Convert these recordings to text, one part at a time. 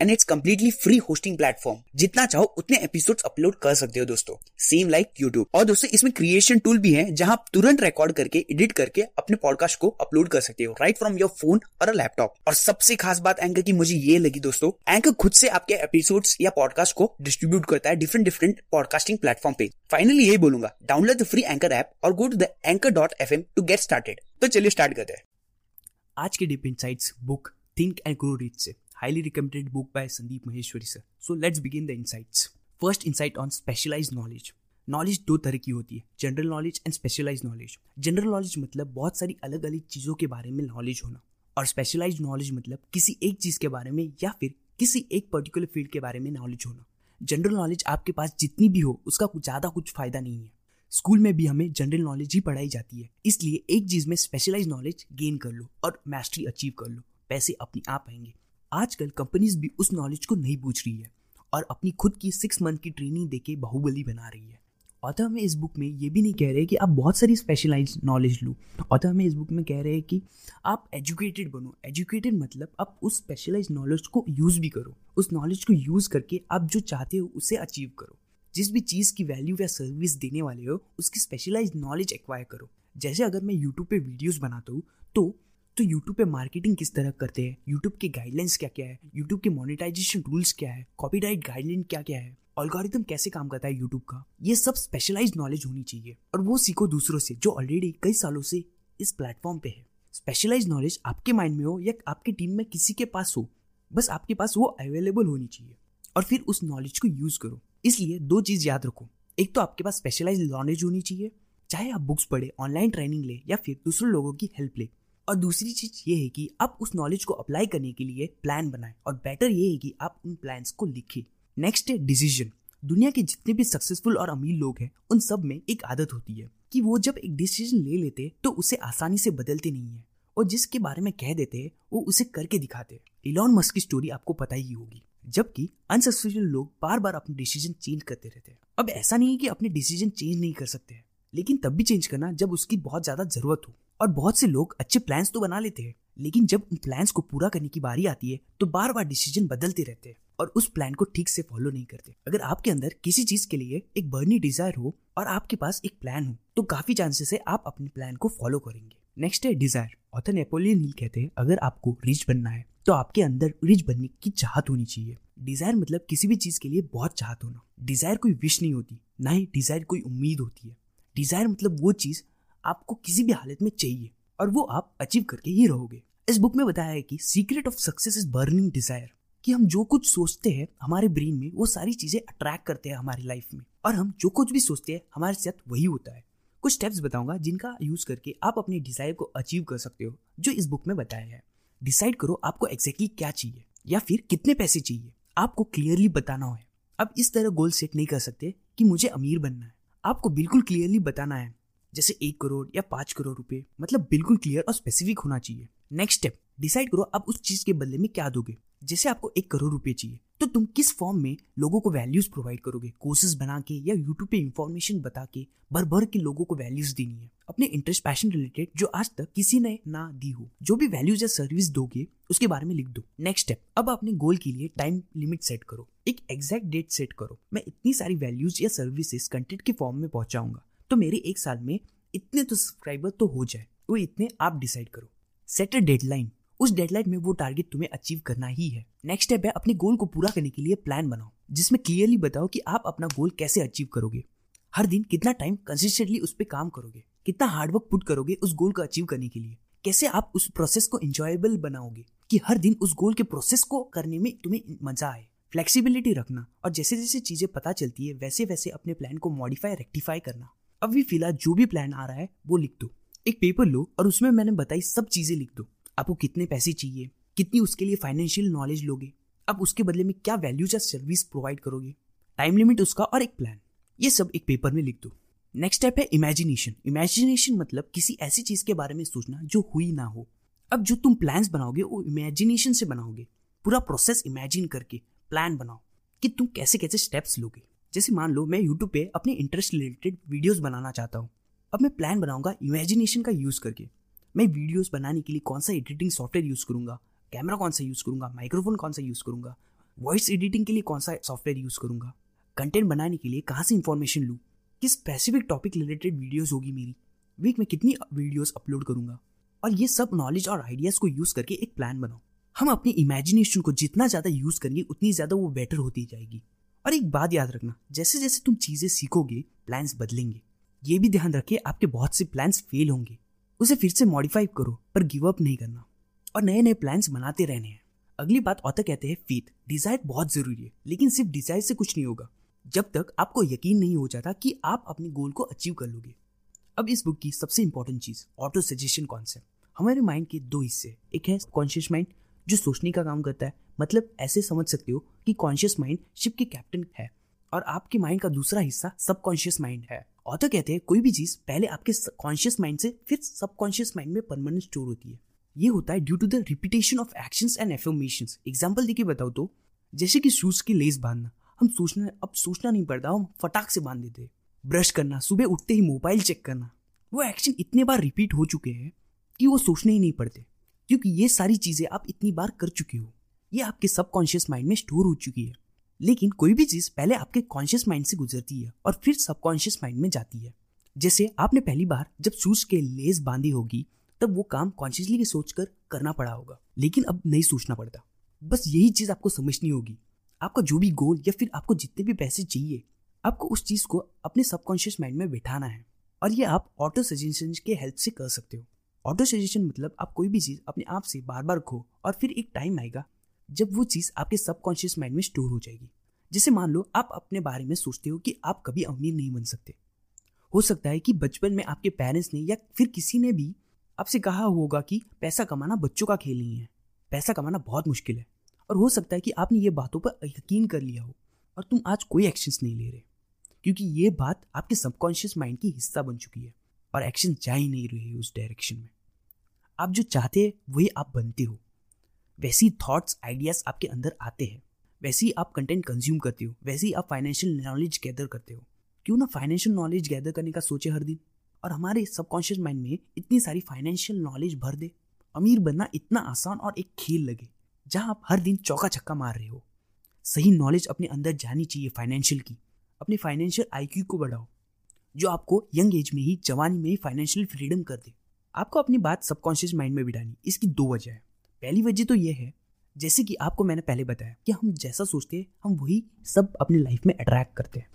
And it's completely free hosting platform जितना चाहो उतने एपिसोड अपलोड कर सकते हो दोस्तों। सेम लाइक यूट्यूब और दोस्तों, इसमें क्रिएशन टूल भी है, जहाँ आप तुरंत रिकॉर्ड करके एडिट करके अपने पॉडकास्ट को अपलोड कर सकते हो। राइट फ्रॉम योर फ़ोन और लैपटॉप और सबसे खास बात एंकर की मुझे ये लगी दोस्तों एंकर खुद से आपके एपिसोड या पॉडकास्ट को डिस्ट्रीब्यूट करता है डिफरेंट डिफरेंट पॉडकास्टिंग प्लेटफॉर्म पे। फाइनली यही बोलूँगा download the free Anchor app और go to the Anchor dot F M to get started तो चलिए स्टार्ट करते हैं। आज के deep insights book think and grow rich से। Highly recommended book by Sandeep Maheshwari, sir. So, let's begin the insights. First insight on specialized knowledge. Knowledge दो तरह की होती है general knowledge and specialize knowledge general knowledge मतलब बहुत सारी अलग अलग चीज़ों के बारे में नॉलेज होना और स्पेशलाइज नॉलेज मतलब किसी एक चीज़ के बारे में या फिर किसी एक पर्टिकुलर फ़ील्ड के बारे में नॉलेज होना जनरल नॉलेज आपके पास जितनी भी हो, उसका कुछ ज़्यादा कुछ फ़ायदा नहीं है स्कूल में भी हमें जनरल नॉलेज ही पढ़ाई जाती है, इसलिए एक चीज़ में स्पेशलाइज नॉलेज गेन कर लो और मैस्ट्री अचीव कर लो पैसे अपने आप आएँगे आजकल कंपनीज़ भी उस नॉलेज को नहीं पूछ रही है और अपनी खुद की सिक्स मंथ की ट्रेनिंग देके बाहुबली बना रही है। ऑथर हमें इस बुक में ये भी नहीं कह रहे कि आप बहुत सारी स्पेशलाइज नॉलेज लो। ऑथर हमें इस बुक में कह रहे हैं कि आप एजुकेटेड बनो। एजुकेटेड मतलब आप उस स्पेशलाइज नॉलेज को यूज़ भी करो। उस नॉलेज को यूज़ करके आप जो चाहते हो उसे अचीव करो। जिस भी चीज़ की वैल्यू या सर्विस देने वाले हो, उसकी स्पेशलाइज नॉलेज एक्वायर करो। जैसे अगर मैं यूट्यूब पे वीडियोस बनाता हूँ तो तो यूट्यूब पे मार्केटिंग किस तरह करते हैं? यूट्यूब के गाइडलाइंस क्या क्या है? यूट्यूब के मोनेटाइजेशन रूल्स क्या है? कॉपीराइट गाइडलाइन क्या क्या है? ऑलगोरिथम कैसे काम करता है यूट्यूब का? ये सब स्पेशलाइज नॉलेज होनी चाहिए। और वो सीखो दूसरों से, जो ऑलरेडी कई सालों से इस प्लेटफॉर्म पे है। स्पेशलाइज नॉलेज आपके माइंड में हो या आपकी टीम में किसी के पास हो, बस आपके पास वो अवेलेबल होनी चाहिए। और फिर उस नॉलेज को यूज़ करो। इसलिए दो चीज़ याद रखो। एक तो आपके पास स्पेशलाइज नॉलेज होनी चाहिए। चाहे आप बुक्स पढ़े ऑनलाइन ट्रेनिंग ले या फिर दूसरे लोगों की हेल्प ले और दूसरी चीज़ ये है कि आप उस नॉलेज को अप्लाई करने के लिए प्लान बनाएँ और बेटर ये है कि आप उन प्लान्स को लिखें। नेक्स्ट है डिसीज़न दुनिया के जितने भी सक्सेसफुल और अमीर लोग हैं, उन सब में एक आदत होती है कि वो जब एक डिसीज़न ले लेते तो उसे आसानी से बदलते नहीं है और जिसके बारे में कह देते हैं, वो उसे करके दिखाते इलॉन मस्क की स्टोरी आपको पता ही होगी। जबकि अनसक्सेसफुल लोग बार बार अपने डिसीज़न चेंज करते रहते हैं। अब ऐसा नहीं है कि अपने डिसीज़न चेंज नहीं कर सकते लेकिन तब भी चेंज करना जब उसकी बहुत ज़्यादा ज़रूरत हो। और बहुत से लोग अच्छे प्लान्स तो बना लेते हैं, लेकिन जब उन प्लान्स को पूरा करने की बारी आती है तो बार बार डिसीज़न बदलते रहते हैं और उस प्लान को ठीक से फॉलो नहीं करते। अगर आपके अंदर किसी चीज़ के लिए एक बर्नी डिज़ायर हो और आपके पास एक प्लान हो तो काफ़ी चांसेस है आप अपने प्लान को फॉलो करेंगे। नेक्स्ट है डिज़ायर ऑथर नेपोलियन हिल कहते हैं, अगर आपको रिच बनना है तो आपके अंदर रिच बनने की चाहत होनी चाहिए। डिज़ायर मतलब किसी भी चीज़ के लिए बहुत चाहत होना। डिज़ायर कोई विश नहीं होती, ना ही डिज़ायर कोई उम्मीद होती है। डिज़ायर मतलब वो चीज़ आपको किसी भी हालत में चाहिए और वो आप अचीव करके ही रहोगे। इस बुक में बताया है कि secret of success is burning desire कि हम जो कुछ सोचते हैं हमारे ब्रेन में, वो सारी चीज़ें अट्रैक्ट करते हैं हमारी लाइफ में। और हम जो कुछ भी सोचते हैं, हमारे साथ वही होता है। कुछ स्टेप्स बताऊँगा जिनका यूज़ करके आप अपने डिज़ायर को अचीव कर सकते हो, जो इस बुक में बताया है। डिसाइड करो आपको एग्जैक्टली क्या चाहिए, या फिर कितने पैसे चाहिए। आपको क्लियरली बताना है। अब इस तरह गोल सेट नहीं कर सकते कि मुझे अमीर बनना है। आपको बिल्कुल क्लियरली बताना है। जैसे एक करोड़ या पाँच करोड़ रुपए मतलब बिल्कुल क्लियर और स्पेसिफिक होना चाहिए। नेक्स्ट स्टेप डिसाइड करो आप उस चीज़ के बदले में क्या दोगे, जैसे आपको एक करोड़ रुपए चाहिए। तो तुम किस फॉर्म में लोगों को वैल्यूज़ प्रोवाइड करोगे? कोर्सेज बना के या यूट्यूब पे इन्फॉर्मेशन बता के भर भर के लोगों को वैल्यूज़ देनी है? अपने इंटरेस्ट पैशन रिलेटेड जो आज तक किसी ने ना दी हो, जो भी वैल्यूज़ या सर्विस दोगे, उसके बारे में लिख दो। नेक्स्ट स्टेप अब अपने गोल के लिए टाइम लिमिट सेट करो। एक एग्जैक्ट डेट सेट करो। मैं इतनी सारी वैल्यूज़ या सर्विसेज़ कंटेंट के फॉर्म में पहुंचाऊँगा। तो मेरे एक साल में इतने तो सब्सक्राइबर तो हो जाए, वो इतने आप डिसाइड करो। सेट अ डेडलाइन उस डेडलाइन में वो टारगेट तुम्हें अचीव करना ही है। नेक्स्ट स्टेप है अपने गोल को पूरा करने के लिए प्लान बनाओ, जिसमें क्लियरली बताओ कि आप अपना गोल कैसे अचीव करोगे। हर दिन कितना टाइम कंसिस्टेंटली उस पर काम करोगे, कितना हार्डवर्क पुट करोगे उस गोल को अचीव करने के लिए। कैसे आप उस प्रोसेस को इंजॉयबल बनाओगे कि हर दिन उस गोल के प्रोसेस को करने में तुम्हें मज़ा आए। फ्लेक्सिबिलिटी रखना और जैसे जैसे चीज़ें पता चलती है वैसे वैसे अपने प्लान को मॉडिफाई रेक्टिफाई करना। अभी फ़िलहाल जो भी प्लान आ रहा है, वो लिख दो। एक पेपर लो और उसमें मैंने बताई सब चीज़ें लिख दो। आपको कितने पैसे चाहिए, कितनी उसके लिए फाइनेंशियल नॉलेज लोगे अब उसके बदले में क्या वैल्यूज़ या सर्विस प्रोवाइड करोगे टाइम लिमिट उसका और एक प्लान ये सब एक पेपर में लिख दो। नेक्स्ट स्टेप है इमेजिनेशन इमेजिनेशन मतलब किसी ऐसी चीज़ के बारे में सोचना जो हुई ना हो। अब जो तुम प्लान्स बनाओगे, वो इमेजिनेशन से बनाओगे। पूरा प्रोसेस इमेजिन करके प्लान बनाओ कि तुम कैसे कैसे स्टेप्स लोगे। जैसे मान लो, मैं यूट्यूब पे अपने इंटरेस्ट रिलेटेड वीडियोस बनाना चाहता हूँ। अब मैं प्लान बनाऊँगा इमेजिनेशन का यूज़ करके। मैं वीडियोस बनाने के लिए कौन सा एडिटिंग सॉफ्टवेयर यूज़ करूँगा? कैमरा कौन सा यूज़ करूँगा? माइक्रोफोन कौन सा यूज़ करूँगा? वॉइस एडिटिंग के लिए कौन सा सॉफ्टवेयर यूज़ करूँगा? कंटेंट बनाने के लिए कहाँ से इन्फॉर्मेशन लूँ? किस स्पेसिफिक टॉपिक रिलेटेड वीडियोज़ होगी मेरी? वीक में कितनी वीडियोज़ अपलोड करूँगा? और ये सब नॉलेज और आइडियाज़ को यूज़ करके एक प्लान बनाओ हम अपनी इमेजिनेशन को जितना ज़्यादा यूज़ करेंगे, उतनी ज़्यादा वो बेटर होती जाएगी। और एक बात याद रखना जैसे जैसे तुम चीज़ें सीखोगे प्लान्स बदलेंगे। ये भी ध्यान रखिए आपके बहुत से प्लान्स फेल होंगे। उसे फिर से मॉडिफाई करो, पर गिव अप नहीं करना। और नए नए प्लान्स बनाते रहने हैं। अगली बात ऑथर कहते हैं फेथ डिज़ायर बहुत ज़रूरी है, लेकिन सिर्फ़ डिज़ायर से कुछ नहीं होगा। जब तक आपको यकीन नहीं हो जाता कि आप अपने गोल को अचीव कर लोगे। अब इस बुक की सबसे इंपॉर्टेंट चीज़ ऑटो सजेशन कॉन्सेप्ट हमारे माइंड के दो हिस्से, एक है कॉन्शियस माइंड जो सोचने का काम करता है मतलब ऐसे समझ सकते हो कि कॉन्शियस माइंड शिप के कैप्टन है और आपके माइंड का दूसरा हिस्सा सबकॉन्शियस माइंड है। ऑथर कहते हैं, कोई भी चीज़ पहले आपके कॉन्शियस माइंड से फिर सबकॉन्शियस माइंड में परमानेंट स्टोर होती है। ये होता है due to the repetition of actions and affirmation example देखिए बताओ तो जैसे कि शूज़ की लेस बांधना, हम सोचना, अब सोचना नहीं पड़ता, हम फटाक से बाँध देते ब्रश करना, सुबह उठते ही मोबाइल चेक करना, वो एक्शन इतने बार रिपीट हो चुके हैं कि वो सोचने ही नहीं पड़ते। क्योंकि ये सारी चीज़ें आप इतनी बार कर चुके हो। ये आपके सबकॉन्शियस माइंड में स्टोर हो चुकी है। लेकिन कोई भी चीज़ पहले आपके कॉन्शियस माइंड से गुजरती है और फिर सबकॉन्शियस माइंड में जाती है। जैसे आपने पहली बार जब शूज़ के लेस बांधी होगी, तब वो काम कॉन्शियसली सोचकर करना पड़ा होगा। लेकिन अब नहीं सोचना पड़ता। बस यही चीज़ आपको समझनी होगी। आपका जो भी गोल या फिर आपको जितने भी पैसे चाहिए, आपको उस चीज़ को अपने सबकॉन्शियस माइंड में बिठाना है। और ये आप ऑटो सजेशन के हेल्प से कर सकते हो। ऑटो सजेशन मतलब आप कोई भी चीज़ अपने आप से बार बार खो और फिर एक टाइम आएगा, जब वो चीज़ आपके सबकॉन्शियस माइंड में स्टोर हो जाएगी। जैसे मान लो, आप अपने बारे में सोचते हो कि आप कभी अमीर नहीं बन सकते। हो सकता है कि बचपन में आपके पेरेंट्स ने या फिर किसी ने भी आपसे कहा होगा कि पैसा कमाना बच्चों का खेल नहीं है। पैसा कमाना बहुत मुश्किल है। और हो सकता है कि आपने ये बातों पर यकीन कर लिया हो और तुम आज कोई एक्शंस नहीं ले रहे। क्योंकि ये बात आपके सबकॉन्शियस माइंड की हिस्सा बन चुकी है और एक्शन जा ही नहीं रही उस डायरेक्शन में। आप जो चाहते हैं, वही आप बनते हो। वैसी थॉट्स आइडियाज़ आपके अंदर आते हैं। वैसे आप कंटेंट कंज्यूम करते हो। वैसे ही आप फाइनेंशियल नॉलेज गैदर करते हो। क्यों ना फाइनेंशियल नॉलेज गैदर करने का सोचे हर दिन? और हमारे सबकॉन्शियस माइंड में इतनी सारी फाइनेंशियल नॉलेज भर दे। अमीर बनना इतना आसान और एक खेल लगे, जहाँ आप हर दिन चौका छक्का मार रहे हो। सही नॉलेज अपने अंदर जानी चाहिए फाइनेंशियल की। अपने फाइनेंशियल आईक्यू को बढ़ाओ, जो आपको यंग एज में ही, जवानी में ही फाइनेंशियल फ्रीडम कर दे। आपको अपनी बात सबकॉन्शियस माइंड में बिठानी इसकी दो वजह है। पहली वजह तो यह है, जैसे कि आपको मैंने पहले बताया कि हम जैसा सोचते हैं, हम वही सब अपनी लाइफ में अट्रैक्ट करते हैं।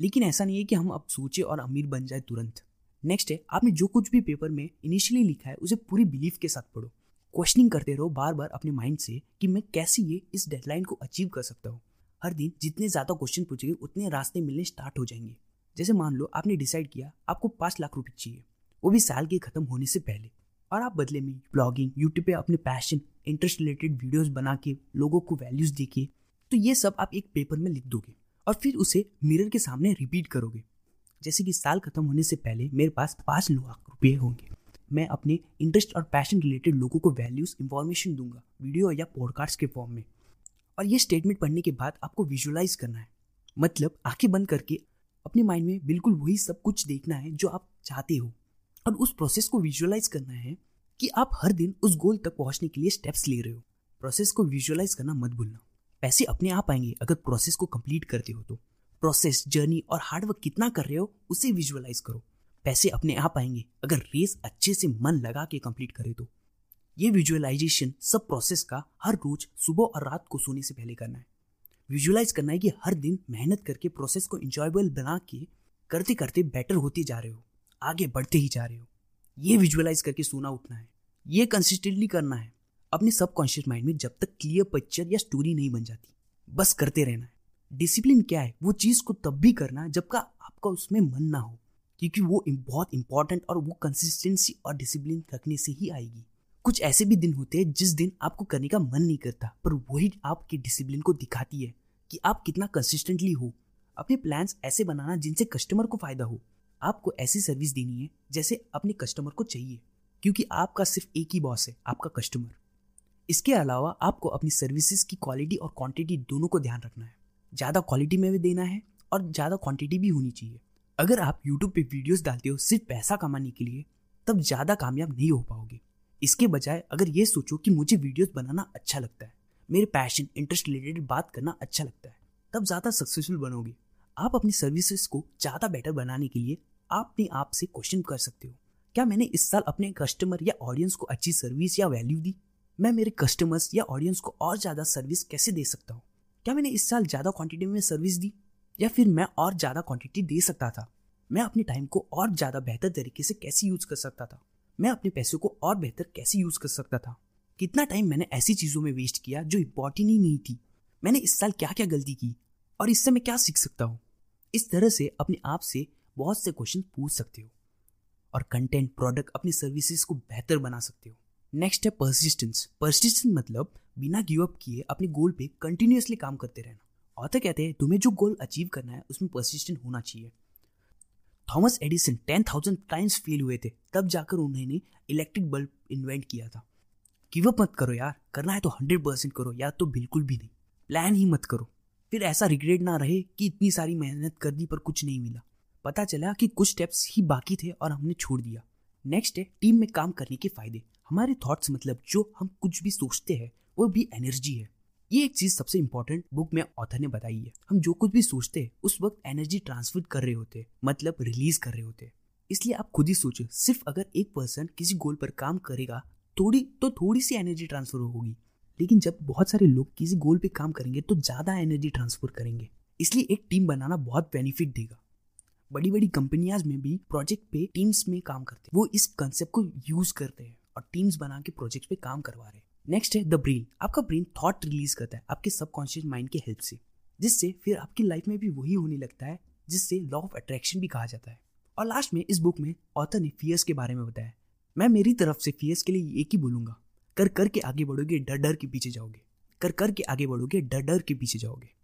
लेकिन ऐसा नहीं है कि हम अब सोचे और अमीर बन जाए तुरंत। नेक्स्ट है, आपने जो कुछ भी पेपर में इनिशियली लिखा है, उसे पूरी बिलीफ के साथ पढ़ो। क्वेश्चनिंग करते रहो बार बार अपने माइंड से कि मैं कैसे ये, इस डेडलाइन को अचीव कर सकता हूँ। हर दिन जितने ज़्यादा क्वेश्चन पूछेंगे, उतने रास्ते मिलने स्टार्ट हो जाएँगे। जैसे मान लो, आपने डिसाइड किया, आपको पाँच लाख रुपए चाहिए। वो भी साल के खत्म होने से पहले। और आप बदले में ब्लॉगिंग यूट्यूब पे अपने पैशन इंटरेस्ट रिलेटेड वीडियोस बना के, लोगों को वैल्यूज़ देखिए तो ये सब आप एक पेपर में लिख दोगे और फिर उसे मिरर के सामने रिपीट करोगे। जैसे कि साल खत्म होने से पहले मेरे पास पाँच लाख रुपये होंगे। मैं अपने इंटरेस्ट और पैशन रिलेटेड लोगों को वैल्यूज़ इंफॉर्मेशन दूँगा वीडियो या पॉडकास्ट के फॉर्म में। और ये स्टेटमेंट पढ़ने के बाद आपको विजुअलाइज करना है। मतलब आँखें बंद करके अपने माइंड में बिल्कुल वही सब कुछ देखना है जो आप चाहते हो। और उस प्रोसेस को विजुअलाइज करना है कि आप हर दिन उस गोल तक पहुँचने के लिए स्टेप्स ले रहे हो। प्रोसेस को विजुअलाइज करना मत भूलना। पैसे अपने आप आएँगे अगर प्रोसेस को कंप्लीट करते हो तो। प्रोसेस जर्नी और हार्डवर्क कितना कर रहे हो, उसे विजुअलाइज करो। पैसे अपने आप आएँगे अगर रेस अच्छे से मन लगा के कंप्लीट करे तो। ये विजुअलाइजेशन सब प्रोसेस का हर रोज सुबह और रात को सोने से पहले करना है। विजुअलाइज करना है कि हर दिन मेहनत करके प्रोसेस को इंजॉयबल बना के करते करते बेटर होते जा रहे हो। आगे बढ़ते ही जा रहे हो। ये विजुअलाइज करके सोना उठना है। ये कंसिस्टेंटली करना है। अपने सबकॉन्शियस माइंड में जब तक क्लियर पिक्चर या स्टोरी नहीं बन जाती, बस करते रहना है। डिसिप्लिन क्या है? वो चीज़ को तब भी करना जब का आपका उसमें मन ना हो। क्योंकि वो बहुत इंपॉर्टेंट और वो कंसिस्टेंसी और डिसिप्लिन रखने से ही आएगी। कुछ ऐसे भी दिन होते हैं जिस दिन आपको करने का मन नहीं करता, पर वही आपके डिसिप्लिन को दिखाती है कि आप कितना कंसिस्टेंटली हो। अपने प्लान्स ऐसे बनाना जिनसे कस्टमर को फ़ायदा हो। आपको ऐसी सर्विस देनी है जैसे अपने कस्टमर को चाहिए, क्योंकि आपका सिर्फ़ एक ही बॉस है, आपका कस्टमर। इसके अलावा आपको अपनी सर्विसेज़ की क्वालिटी और क्वांटिटी दोनों को ध्यान रखना है। ज़्यादा क्वालिटी में भी देना है और ज़्यादा क्वांटिटी भी होनी चाहिए। अगर आप YouTube पे वीडियोस डालते हो सिर्फ़ पैसा कमाने के लिए, तब ज़्यादा कामयाब नहीं हो पाओगे। इसके बजाय अगर ये सोचो कि मुझे वीडियोस बनाना अच्छा लगता है, मेरे पैशन, इंटरेस्ट रिलेटेड बात करना अच्छा लगता है, तब ज़्यादा सक्सेसफुल बनोगे। आप अपनी सर्विसेज़ को ज़्यादा बेटर बनाने के लिए अपने आप से क्वेश्चन कर सकते हो। क्या मैंने इस साल अपने कस्टमर या ऑडियंस को अच्छी सर्विस या वैल्यू दी? मैं मेरे कस्टमर्स या ऑडियंस को और ज़्यादा सर्विस कैसे दे सकता हूँ? क्या मैंने इस साल ज़्यादा क्वांटिटी में सर्विस दी? या फिर मैं और ज़्यादा क्वांटिटी दे सकता था? मैं अपने टाइम को और ज़्यादा बेहतर तरीके से कैसे यूज़ कर सकता था? मैं अपने पैसों को और बेहतर कैसे यूज़ कर सकता था? कितना टाइम मैंने ऐसी चीज़ों में वेस्ट किया जो इम्पोर्टेंट ही नहीं थी? मैंने इस साल क्या क्या गलती की? और इससे मैं क्या सीख सकता हूँ? इस तरह से अपने आप से बहुत से क्वेश्चन पूछ सकते हो। और कंटेंट प्रोडक्ट अपनी सर्विसेज़ को बेहतर बना सकते हो। नेक्स्ट है परसिस्टेंस परसिस्टेंस मतलब बिना गिव अप किए अपने गोल पे कंटिन्यूसली काम करते रहना। ऑथर कहते हैं, तुम्हें जो गोल अचीव करना है, उसमें परसिस्टेंट होना चाहिए। Thomas Edison ten thousand times fail हुए थे। तब जाकर उन्होंने इलेक्ट्रिक बल्ब इन्वेंट किया था। गिव अप मत करो यार। करना है तो हंड्रेड परसेंट करो, या तो बिल्कुल भी नहीं। प्लान ही मत करो। फिर ऐसा रिग्रेट ना रहे कि इतनी सारी मेहनत कर दी पर कुछ नहीं मिला। पता चला कि कुछ स्टेप्स ही बाकी थे और हमने छोड़ दिया। नेक्स्ट है टीम में काम करने के फ़ायदे। हमारे थॉट्स मतलब जो हम कुछ भी सोचते हैं, वो भी एनर्जी है। ये एक चीज़ सबसे इंपॉर्टेंट बुक में ऑथर ने बताई है। हम जो कुछ भी सोचते हैं, उस वक्त एनर्जी ट्रांसफ़र कर रहे होते मतलब रिलीज़ कर रहे होते इसलिए आप खुद ही सोचो, सिर्फ़ अगर एक पर्सन किसी गोल पर काम करेगा, थोड़ी तो थोड़ी सी एनर्जी ट्रांसफ़र होगी। लेकिन जब बहुत सारे लोग किसी गोल पे काम करेंगे तो ज़्यादा एनर्जी ट्रांसफ़र करेंगे। इसलिए एक टीम बनाना बहुत बेनिफिट देगा। बड़ी बड़ी कंपनियाँ में भी प्रोजेक्ट पे टीम्स में काम करते हैं। वो इस कंसेप्ट को यूज़ करते हैं और टीम्स बना के प्रोजेक्ट पे काम करवा रहे हैं। नेक्स्ट है द ब्रेन आपका ब्रेन थॉट रिलीज़ करता है आपके सबकॉन्शियस माइंड के हेल्प से, जिससे फिर आपकी लाइफ में भी वही होने लगता है, जिससे लॉ ऑफ़ अट्रैक्शन भी कहा जाता है। और लास्ट में इस बुक में ऑथर ने फियर्स के बारे में बताया मैं मेरी तरफ़ से फियर्स के लिए एक ही बोलूँगा कर कर के आगे बढ़ोगे डर डर के पीछे जाओगे कर कर के आगे बढ़ोगे डर डर के पीछे जाओगे।